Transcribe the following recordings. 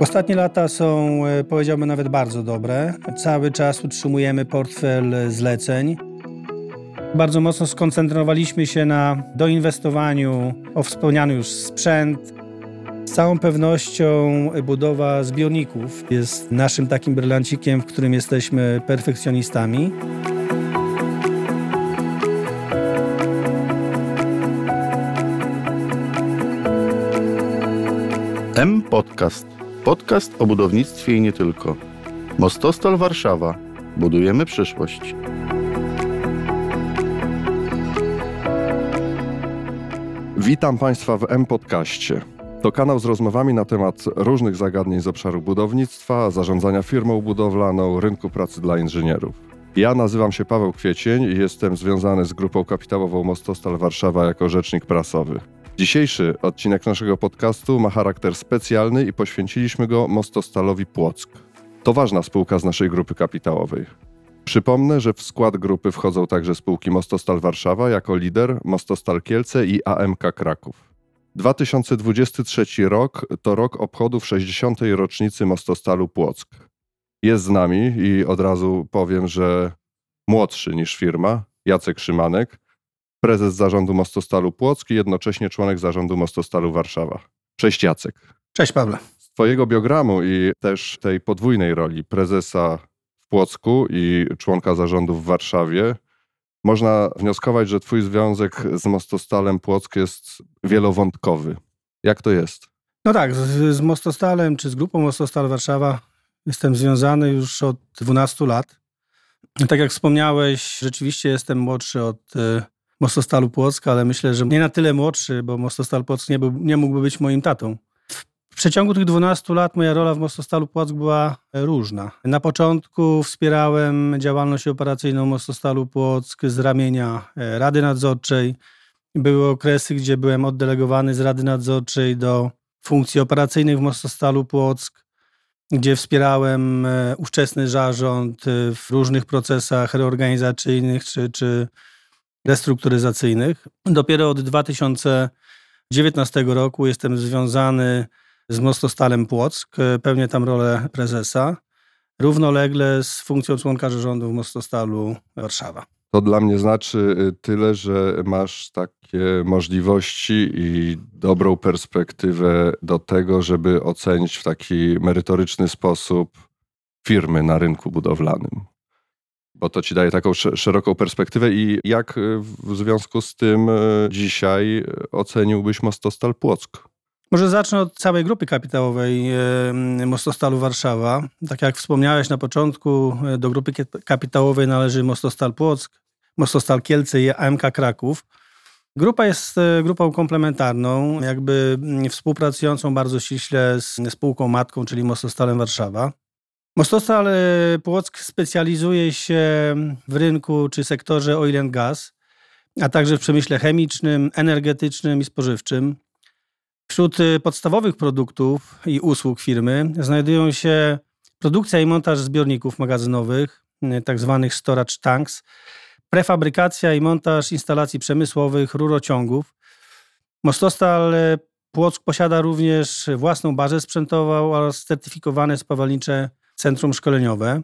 Ostatnie lata są, e, powiedziałbym, nawet bardzo dobre. Cały czas utrzymujemy portfel zleceń. Bardzo mocno skoncentrowaliśmy się na doinwestowaniu o wspomniany już sprzęt. Z całą pewnością budowa zbiorników jest naszym takim brylancikiem, w którym jesteśmy perfekcjonistami. M Podcast. Podcast o budownictwie i nie tylko. Mostostal Warszawa. Budujemy przyszłość. Witam Państwa w M-Podcaście. To kanał z rozmowami na temat różnych zagadnień z obszaru budownictwa, zarządzania firmą budowlaną, rynku pracy dla inżynierów. Ja nazywam się Paweł Kwiecień i jestem związany z grupą kapitałową Mostostal Warszawa jako rzecznik prasowy. Dzisiejszy odcinek naszego podcastu ma charakter specjalny i poświęciliśmy go Mostostalowi Płock. To ważna spółka z naszej grupy kapitałowej. Przypomnę, że w skład grupy wchodzą także spółki Mostostal Warszawa jako lider, Mostostal Kielce i AMK Kraków. 2023 rok to rok obchodów 60. rocznicy Mostostalu Płock. Jest z nami i od razu powiem, że młodszy niż firma, Jacek Szymanek, prezes zarządu Mostostalu Płock i jednocześnie członek zarządu Mostostalu Warszawa. Cześć Jacek. Cześć Pawle. Z twojego biogramu i też tej podwójnej roli prezesa w Płocku i członka zarządu w Warszawie można wnioskować, że twój związek z Mostostalem Płock jest wielowątkowy. Jak to jest? No tak, z, z Mostostalem czy z grupą Mostostal Warszawa jestem związany już od 12 lat. Tak jak wspomniałeś, rzeczywiście jestem młodszy od y, Mostostalu Płock, ale myślę, że nie na tyle młodszy, bo Mostostal Płock nie, był, nie mógłby być moim tatą. W przeciągu tych 12 lat moja rola w Mostostalu Płock była różna. Na początku wspierałem działalność operacyjną Mostostalu Płock z ramienia e, Rady Nadzorczej. Były okresy, gdzie byłem oddelegowany z Rady Nadzorczej do funkcji operacyjnych w Mostostalu Płock, gdzie wspierałem e, ówczesny zarząd e, w różnych procesach reorganizacyjnych czy, czy restrukturyzacyjnych. Dopiero od 2019 roku jestem związany z Mostostalem Płock, pełnię tam rolę prezesa, równolegle z funkcją członka zarządu w Mostostalu Warszawa. To dla mnie znaczy y, tyle, że masz takie możliwości i dobrą perspektywę do tego, żeby ocenić w taki merytoryczny sposób firmy na rynku budowlanym bo to ci daje taką szeroką perspektywę. I jak y, w związku z tym y, dzisiaj y, oceniłbyś Mostostal Płock? Może zacznę od całej grupy kapitałowej Mostostalu Warszawa. Tak jak wspomniałeś na początku, do grupy kapitałowej należy Mostostal Płock, Mostostal Kielce i AMK Kraków. Grupa jest grupą komplementarną, jakby mm, współpracującą bardzo ściśle z spółką matką, czyli Mostostalem Warszawa. Mostostal Płock specjalizuje się w rynku czy sektorze oil and gas, a także w przemyśle chemicznym, energetycznym i spożywczym. Wśród y, podstawowych produktów i usług firmy znajdują się produkcja i montaż zbiorników magazynowych, y, tzw. Tak storage tanks, prefabrykacja i montaż instalacji przemysłowych, rurociągów. Mostostal Płock posiada również własną bazę sprzętową oraz certyfikowane spawalnicze centrum szkoleniowe.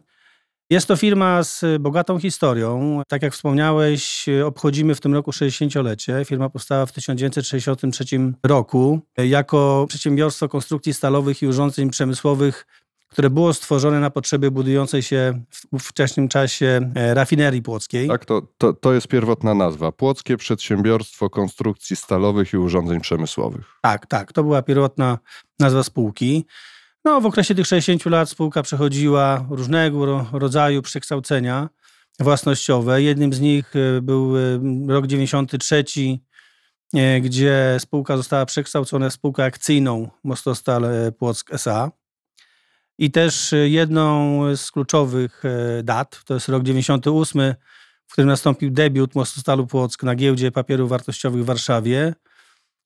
Jest to firma z bogatą historią. Tak jak wspomniałeś, obchodzimy w tym roku 60-lecie. Firma powstała w 1963 roku jako przedsiębiorstwo konstrukcji stalowych i urządzeń przemysłowych, które było stworzone na potrzeby budującej się w wczesnym czasie e, rafinerii płockiej. Tak, to, to, to jest pierwotna nazwa. Płockie Przedsiębiorstwo Konstrukcji Stalowych i Urządzeń Przemysłowych. Tak, tak. To była pierwotna nazwa spółki. No, w okresie tych 60 lat spółka przechodziła różnego rodzaju przekształcenia własnościowe. Jednym z nich e, był e, rok 93, e, gdzie spółka została przekształcona w spółkę akcyjną Mostostal Płock S.A. I też jedną z kluczowych dat, to jest rok 98, w którym nastąpił debiut Mostostalu Płock na giełdzie papierów wartościowych w Warszawie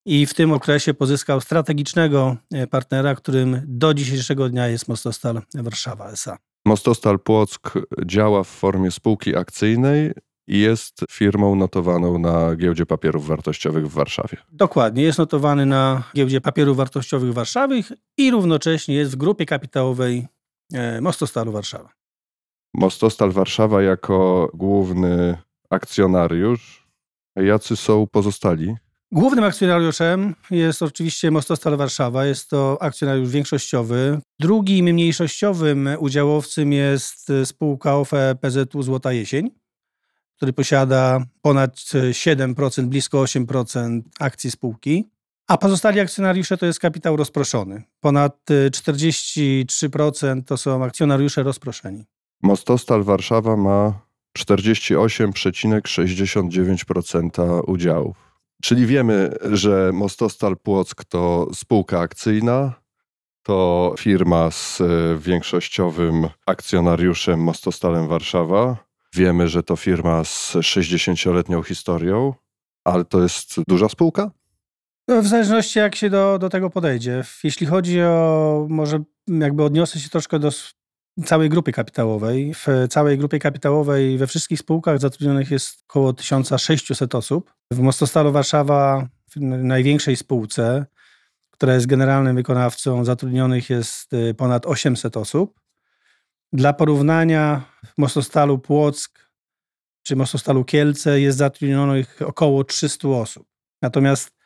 i w tym okresie pozyskał strategicznego e, partnera, którym do dzisiejszego dnia jest Mostostal Warszawa S.A. Mostostal Płock działa w formie spółki akcyjnej i jest firmą notowaną na giełdzie papierów wartościowych w Warszawie. Dokładnie, jest notowany na giełdzie papierów wartościowych Warszawy i równocześnie jest w grupie kapitałowej e, Mostostalu Warszawa. Mostostal Warszawa jako główny akcjonariusz. Jacy są pozostali? Głównym akcjonariuszem jest oczywiście Mostostal Warszawa, jest to akcjonariusz większościowy. Drugim mniejszościowym udziałowcem jest spółka OFE PZU Złota Jesień, który posiada ponad 7%, blisko 8% akcji spółki. A pozostali akcjonariusze to jest kapitał rozproszony. Ponad 43% to są akcjonariusze rozproszeni. Mostostal Warszawa ma 48,69% udziałów. Czyli wiemy, że Mostostal Płock to spółka akcyjna, to firma z e, większościowym akcjonariuszem Mostostalem Warszawa. Wiemy, że to firma z 60-letnią historią, ale to jest duża spółka? No, w zależności jak się do, do tego podejdzie. Jeśli chodzi o, może jakby odniosę się troszkę do całej grupy kapitałowej. W całej grupie kapitałowej we wszystkich spółkach zatrudnionych jest około 1600 osób. W Mostostalu Warszawa, w największej spółce, która jest generalnym wykonawcą, zatrudnionych jest y, ponad 800 osób. Dla porównania w Mostostalu Płock czy Mostostalu Kielce jest zatrudnionych około 300 osób. Natomiast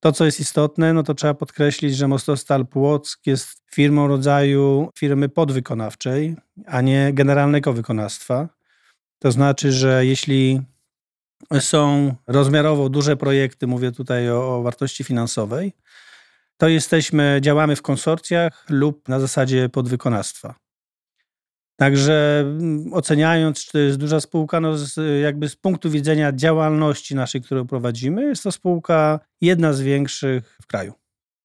to, co jest istotne, no to trzeba podkreślić, że Mostostal Płock jest firmą rodzaju firmy podwykonawczej, a nie generalnego wykonawstwa. To znaczy, że jeśli są rozmiarowo duże projekty, mówię tutaj o, o wartości finansowej, to jesteśmy, działamy w konsorcjach lub na zasadzie podwykonawstwa. Także mm, oceniając, czy to jest duża spółka, no z, jakby z punktu widzenia działalności naszej, którą prowadzimy, jest to spółka jedna z większych w kraju.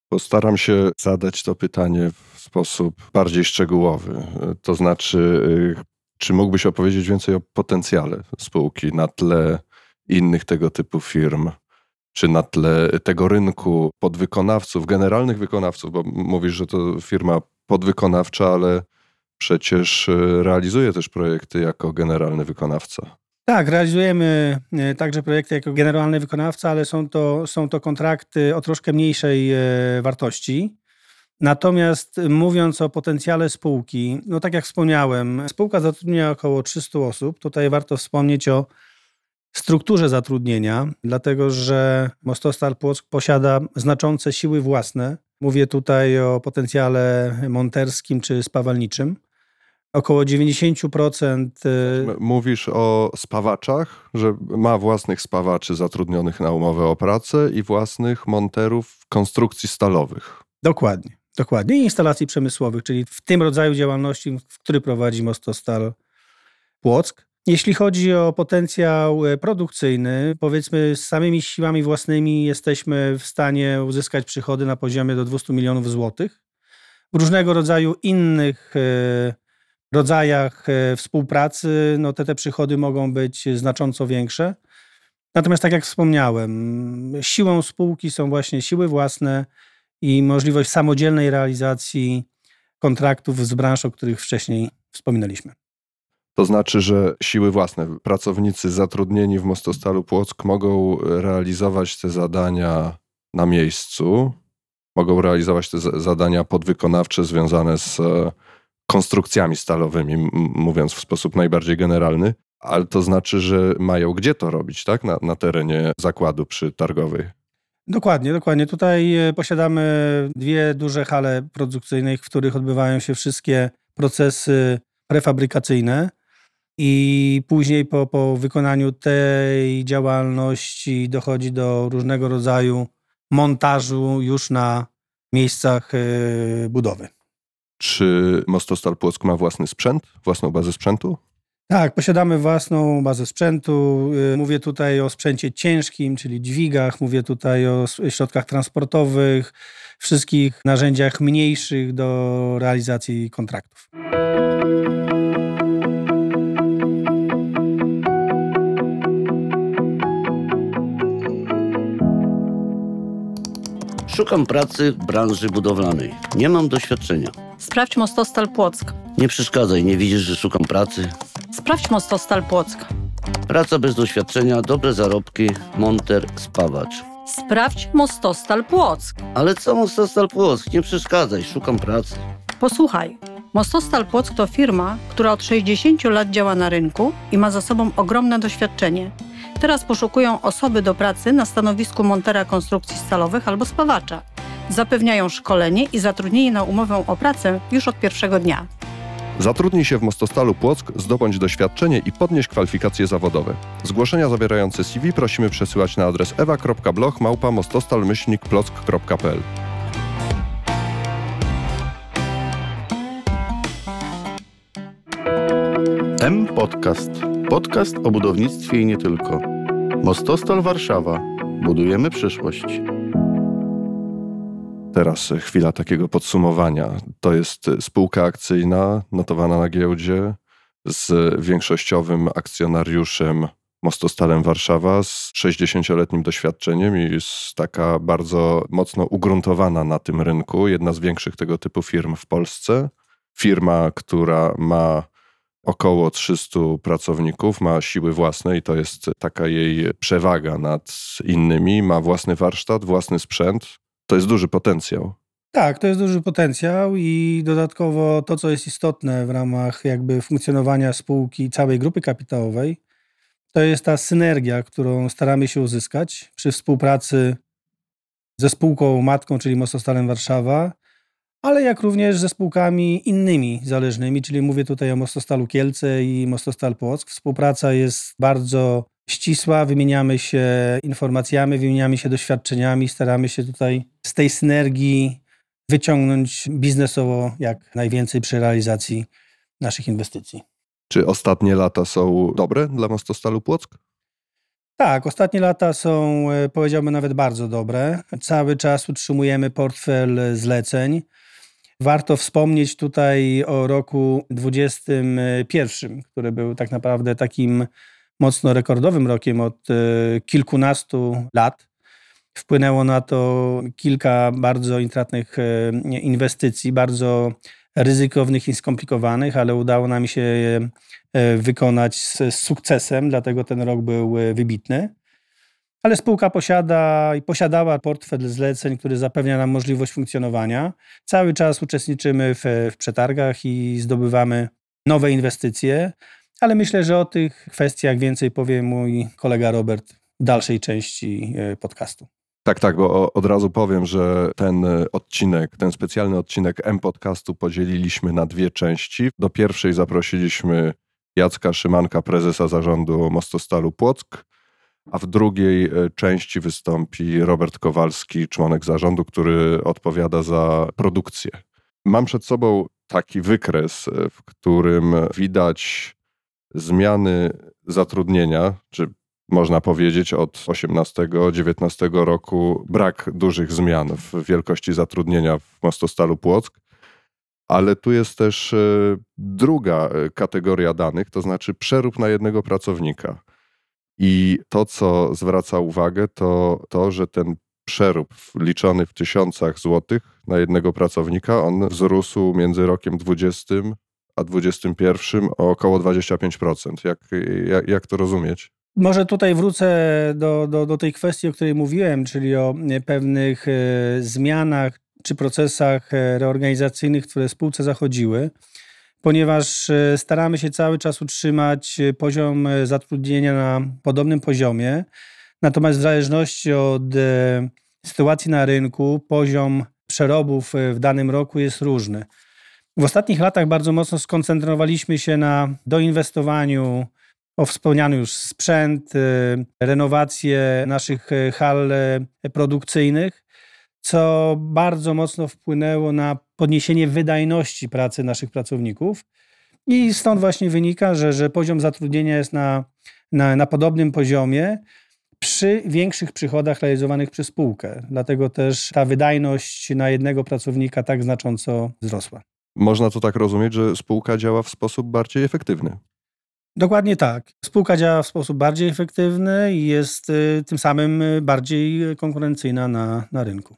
Postaram się zadać to pytanie w sposób bardziej szczegółowy. To znaczy, y, czy mógłbyś opowiedzieć więcej o potencjale spółki na tle innych tego typu firm? Czy na tle tego rynku podwykonawców, generalnych wykonawców, bo mówisz, że to firma podwykonawcza, ale przecież e, realizuje też projekty jako generalny wykonawca. Tak, realizujemy e, także projekty jako generalny wykonawca, ale są to, są to kontrakty o troszkę mniejszej e, wartości. Natomiast mówiąc o potencjale spółki, no tak jak wspomniałem, spółka zatrudnia około 300 osób. Tutaj warto wspomnieć o strukturze zatrudnienia, dlatego że Mostostal Płock posiada znaczące siły własne. Mówię tutaj o potencjale monterskim czy spawalniczym. Około 90%. Y, mówisz o spawaczach, że ma własnych spawaczy zatrudnionych na umowę o pracę i własnych monterów konstrukcji stalowych. Dokładnie, dokładnie. I instalacji przemysłowych, czyli w tym rodzaju działalności, w który prowadzi Mostostal Płock. Jeśli chodzi o potencjał e, produkcyjny, powiedzmy z samymi siłami własnymi jesteśmy w stanie uzyskać przychody na poziomie do 200 milionów złotych. W różnego rodzaju innych e, rodzajach e, współpracy no te, te przychody mogą być znacząco większe. Natomiast tak jak wspomniałem, siłą spółki są właśnie siły własne i możliwość samodzielnej realizacji kontraktów z branż, o których wcześniej wspominaliśmy. To znaczy, że siły własne, pracownicy zatrudnieni w Mostostalu Płock mogą realizować te zadania na miejscu, mogą realizować te zadania podwykonawcze związane z konstrukcjami stalowymi, mówiąc w sposób najbardziej generalny, ale to znaczy, że mają gdzie to robić, tak? Na, na terenie zakładu przy targowej. Dokładnie, dokładnie. Tutaj e, posiadamy dwie duże hale produkcyjne, w których odbywają się wszystkie procesy prefabrykacyjne. I później po, po wykonaniu tej działalności dochodzi do różnego rodzaju montażu już na miejscach e, budowy. Czy Mostostal Płock ma własny sprzęt, własną bazę sprzętu? Tak, posiadamy własną bazę sprzętu. Y, mówię tutaj o sprzęcie ciężkim, czyli dźwigach, mówię tutaj o środkach transportowych, wszystkich narzędziach mniejszych do realizacji kontraktów. Szukam pracy w branży budowlanej. Nie mam doświadczenia. Sprawdź Mostostal Płock. Nie przeszkadzaj, nie widzisz, że szukam pracy? Sprawdź Mostostal Płock. Praca bez doświadczenia, dobre zarobki, monter, spawacz. Sprawdź Mostostal Płock. Ale co Mostostal Płock? Nie przeszkadzaj, szukam pracy. Posłuchaj. Mostostal Płock to firma, która od 60 lat działa na rynku i ma za sobą ogromne doświadczenie. Teraz poszukują osoby do pracy na stanowisku montera konstrukcji stalowych albo spawacza. Zapewniają szkolenie i zatrudnienie na umowę o pracę już od pierwszego dnia. Zatrudnij się w Mostostalu Płock, zdobądź doświadczenie i podnieś kwalifikacje zawodowe. Zgłoszenia zawierające CV prosimy przesyłać na adres ewa.bloch małpa mostostal-plock.pl M Podcast. Podcast o budownictwie i nie tylko. Mostostal Warszawa. Budujemy przyszłość. Teraz chwila takiego podsumowania. To jest spółka akcyjna notowana na giełdzie z większościowym akcjonariuszem Mostostalem Warszawa z 60-letnim doświadczeniem i jest taka bardzo mocno ugruntowana na tym rynku. Jedna z większych tego typu firm w Polsce. Firma, która ma około 300 pracowników, ma siły własne i to jest taka jej przewaga nad innymi. Ma własny warsztat, własny sprzęt. To jest duży potencjał. Tak, to jest duży potencjał i dodatkowo to, co jest istotne w ramach jakby funkcjonowania spółki całej grupy kapitałowej, to jest ta synergia, którą staramy się uzyskać przy współpracy ze spółką matką, czyli Mostostalem Warszawa, ale jak również ze spółkami innymi zależnymi, czyli mówię tutaj o Mostostalu Kielce i Mostostal Płock. Współpraca jest bardzo ścisła, wymieniamy się informacjami, wymieniamy się doświadczeniami, staramy się tutaj z tej synergii wyciągnąć biznesowo jak najwięcej przy realizacji naszych inwestycji. Czy ostatnie lata są dobre dla Mostostalu Płock? Tak, ostatnie lata są, e, powiedziałbym, nawet bardzo dobre. Cały czas utrzymujemy portfel zleceń. Warto wspomnieć tutaj o roku 2021, który był tak naprawdę takim mocno rekordowym rokiem od e, kilkunastu lat. Wpłynęło na to kilka bardzo intratnych e, inwestycji, bardzo ryzykownych i skomplikowanych, ale udało nam się je e, wykonać z, z sukcesem, dlatego ten rok był wybitny. Ale spółka posiada i posiadała portfel zleceń, który zapewnia nam możliwość funkcjonowania. Cały czas uczestniczymy w, w przetargach i zdobywamy nowe inwestycje, ale myślę, że o tych kwestiach więcej powie mój kolega Robert w dalszej części e, podcastu. Tak, tak, bo od razu powiem, że ten odcinek, ten specjalny odcinek M-Podcastu podzieliliśmy na dwie części. Do pierwszej zaprosiliśmy Jacka Szymanka, prezesa zarządu Mostostalu Płock, a w drugiej e, części wystąpi Robert Kowalski, członek zarządu, który odpowiada za produkcję. Mam przed sobą taki wykres, e, w którym widać zmiany zatrudnienia, czy można powiedzieć od 18-19 roku brak dużych zmian w wielkości zatrudnienia w Mostostalu Płock. Ale tu jest też e, druga kategoria danych, to znaczy przerób na jednego pracownika. I to, co zwraca uwagę, to to, że ten przerób liczony w tysiącach złotych na jednego pracownika, on wzrósł między rokiem 20 a 21 o około 25%. Jak, jak, jak to rozumieć? Może tutaj wrócę do, do, do tej kwestii, o której mówiłem, czyli o pewnych e, zmianach czy procesach e, reorganizacyjnych, które spółce zachodziły ponieważ e, staramy się cały czas utrzymać e, poziom e, zatrudnienia na podobnym poziomie. Natomiast w zależności od sytuacji na rynku, poziom przerobów w danym roku jest różny. W ostatnich latach bardzo mocno skoncentrowaliśmy się na doinwestowaniu o wspomniany już sprzęt, renowację naszych hal produkcyjnych, co bardzo mocno wpłynęło na podniesienie wydajności pracy naszych pracowników. I stąd właśnie wynika, że, że poziom zatrudnienia jest na, na, na podobnym poziomie przy większych przychodach realizowanych przez spółkę. Dlatego też ta wydajność na jednego pracownika tak znacząco wzrosła. Można to tak rozumieć, że spółka działa w sposób bardziej efektywny. Dokładnie tak. Spółka działa w sposób bardziej efektywny i jest y, tym samym y, bardziej konkurencyjna na, na rynku.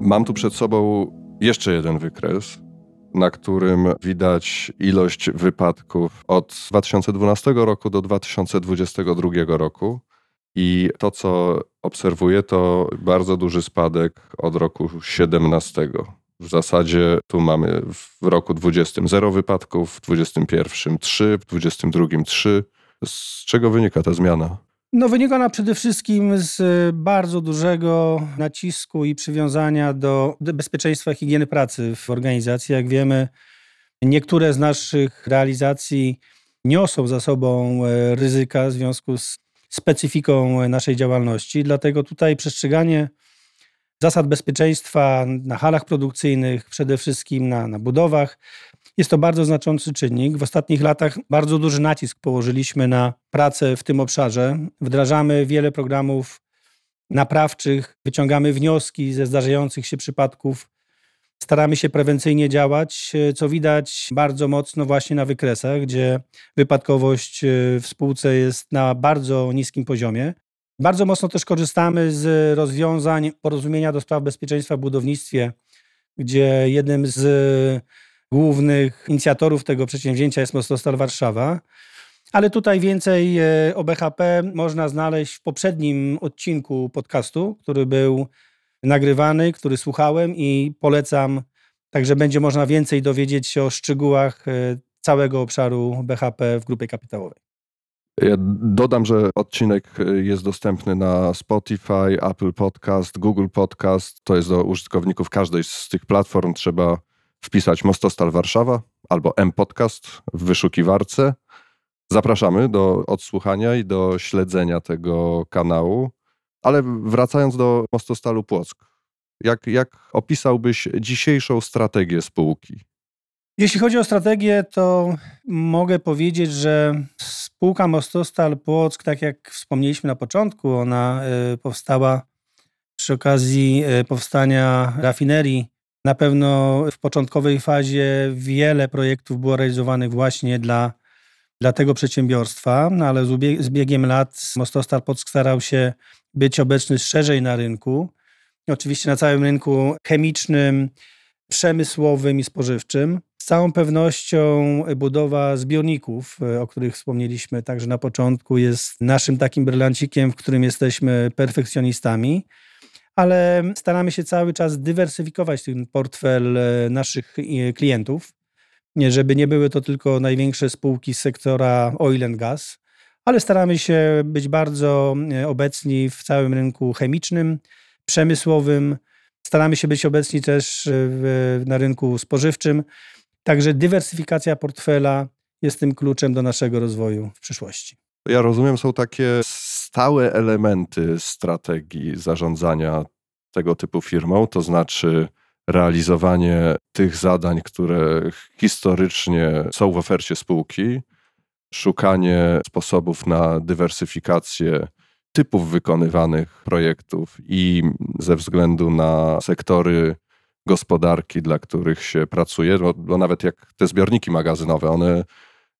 Mam tu przed sobą jeszcze jeden wykres, na którym widać ilość wypadków od 2012 roku do 2022 roku. I to, co obserwuję, to bardzo duży spadek od roku 17. W zasadzie tu mamy w roku 20 0 wypadków, w 21 3, w 22 3. Z czego wynika ta zmiana? No, wynika ona przede wszystkim z bardzo dużego nacisku i przywiązania do bezpieczeństwa higieny pracy w organizacji. Jak wiemy, niektóre z naszych realizacji niosą za sobą e, ryzyka w związku z specyfiką naszej działalności. Dlatego tutaj przestrzeganie zasad bezpieczeństwa na halach produkcyjnych, przede wszystkim na, na budowach, jest to bardzo znaczący czynnik. W ostatnich latach bardzo duży nacisk położyliśmy na pracę w tym obszarze. Wdrażamy wiele programów naprawczych, wyciągamy wnioski ze zdarzających się przypadków. Staramy się prewencyjnie działać, co widać bardzo mocno właśnie na wykresach, gdzie wypadkowość e, w spółce jest na bardzo niskim poziomie. Bardzo mocno też korzystamy z rozwiązań porozumienia do spraw bezpieczeństwa w budownictwie, gdzie jednym z głównych inicjatorów tego przedsięwzięcia jest Mostostal Warszawa. Ale tutaj więcej e, o BHP można znaleźć w poprzednim odcinku podcastu, który był nagrywany, który słuchałem i polecam. Także będzie można więcej dowiedzieć się o szczegółach e, całego obszaru BHP w grupie kapitałowej. Ja dodam, że odcinek jest dostępny na Spotify, Apple Podcast, Google Podcast. To jest do użytkowników każdej z tych platform. Trzeba wpisać Mostostal Warszawa albo M-Podcast w wyszukiwarce. Zapraszamy do odsłuchania i do śledzenia tego kanału. Ale wracając do Mostostalu Płock, jak, jak opisałbyś dzisiejszą strategię spółki? Jeśli chodzi o strategię, to mogę powiedzieć, że spółka Mostostal Płock, tak jak wspomnieliśmy na początku, ona e, powstała przy okazji e, powstania rafinerii na pewno w początkowej fazie wiele projektów było realizowanych właśnie dla, dla tego przedsiębiorstwa, no ale z biegiem lat Mostostal starał się być obecny szerzej na rynku. Oczywiście na całym rynku chemicznym, przemysłowym i spożywczym. Z całą pewnością budowa zbiorników, o których wspomnieliśmy także na początku, jest naszym takim brylancikiem, w którym jesteśmy perfekcjonistami ale staramy się cały czas dywersyfikować ten portfel e, naszych e, klientów, żeby nie były to tylko największe spółki z sektora oil and gas, ale staramy się być bardzo e, obecni w całym rynku chemicznym, przemysłowym. Staramy się być obecni też w, na rynku spożywczym. Także dywersyfikacja portfela jest tym kluczem do naszego rozwoju w przyszłości. Ja rozumiem, są takie stałe elementy strategii zarządzania tego typu firmą, to znaczy realizowanie tych zadań, które historycznie są w ofercie spółki, szukanie sposobów na dywersyfikację typów wykonywanych projektów i ze względu na sektory gospodarki, dla których się pracuje, bo, bo nawet jak te zbiorniki magazynowe, one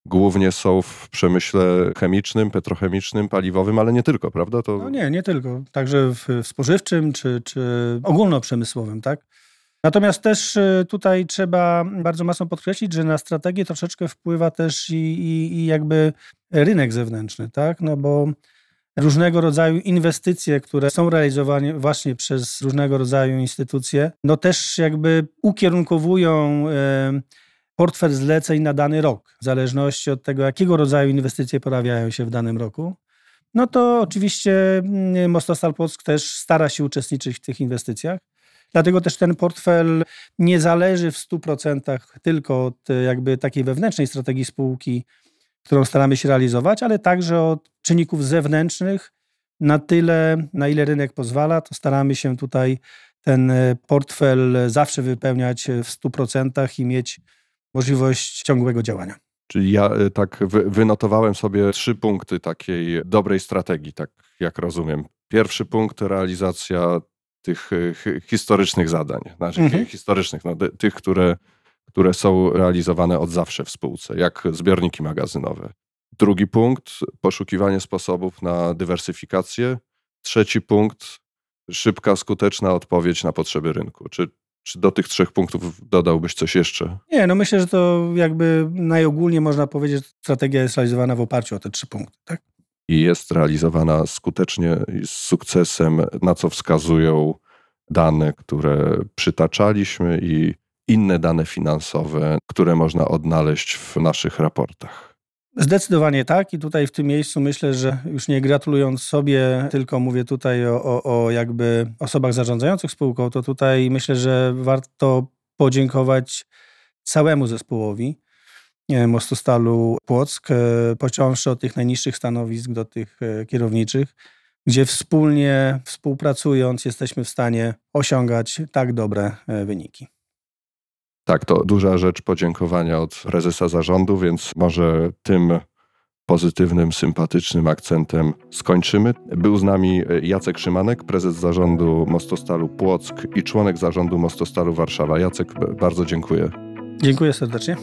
głównie są w przemyśle chemicznym, petrochemicznym, paliwowym, ale nie tylko, prawda? To... No nie, nie tylko. Także w, w spożywczym czy, czy ogólnoprzemysłowym, tak? Natomiast też y, tutaj trzeba bardzo mocno podkreślić, że na strategię troszeczkę wpływa też i, i, i jakby rynek zewnętrzny, tak? No bo różnego rodzaju inwestycje, które są realizowane właśnie przez różnego rodzaju instytucje, no też jakby ukierunkowują portfel zleceń na dany rok, w zależności od tego, jakiego rodzaju inwestycje pojawiają się w danym roku. No to oczywiście mm, Mostostal Płock też stara się uczestniczyć w tych inwestycjach. Dlatego też ten portfel nie zależy w 100% tylko od jakby takiej wewnętrznej strategii spółki, którą staramy się realizować, ale także od czynników zewnętrznych. Na tyle, na ile rynek pozwala, to staramy się tutaj ten portfel zawsze wypełniać w 100% i mieć możliwość ciągłego działania. Czyli ja e, tak wynotowałem sobie trzy punkty takiej dobrej strategii, tak jak rozumiem. Pierwszy punkt realizacja tych e, historycznych zadań, znaczy mhm. historycznych, no, tych, które, które są realizowane od zawsze w spółce, jak zbiorniki magazynowe. Drugi punkt poszukiwanie sposobów na dywersyfikację. Trzeci punkt szybka, skuteczna odpowiedź na potrzeby rynku. Czy, czy do tych trzech punktów dodałbyś coś jeszcze? Nie, no myślę, że to jakby najogólniej można powiedzieć, że strategia jest realizowana w oparciu o te trzy punkty. Tak? I jest realizowana skutecznie z sukcesem, na co wskazują dane, które przytaczaliśmy i inne dane finansowe, które można odnaleźć w naszych raportach. Zdecydowanie tak i tutaj w tym miejscu myślę, że już nie gratulując sobie, tylko mówię tutaj o, o, o jakby osobach zarządzających spółką, to tutaj myślę, że warto podziękować całemu zespołowi Mostostalu Płock, e, począwszy od tych najniższych stanowisk do tych e, kierowniczych, gdzie wspólnie współpracując jesteśmy w stanie osiągać tak dobre e, wyniki. Tak, to duża rzecz podziękowania od prezesa zarządu, więc może tym pozytywnym, sympatycznym akcentem skończymy. Był z nami Jacek Szymanek, prezes zarządu Mostostalu Płock i członek zarządu Mostostalu Warszawa. Jacek, bardzo dziękuję. Dziękuję serdecznie.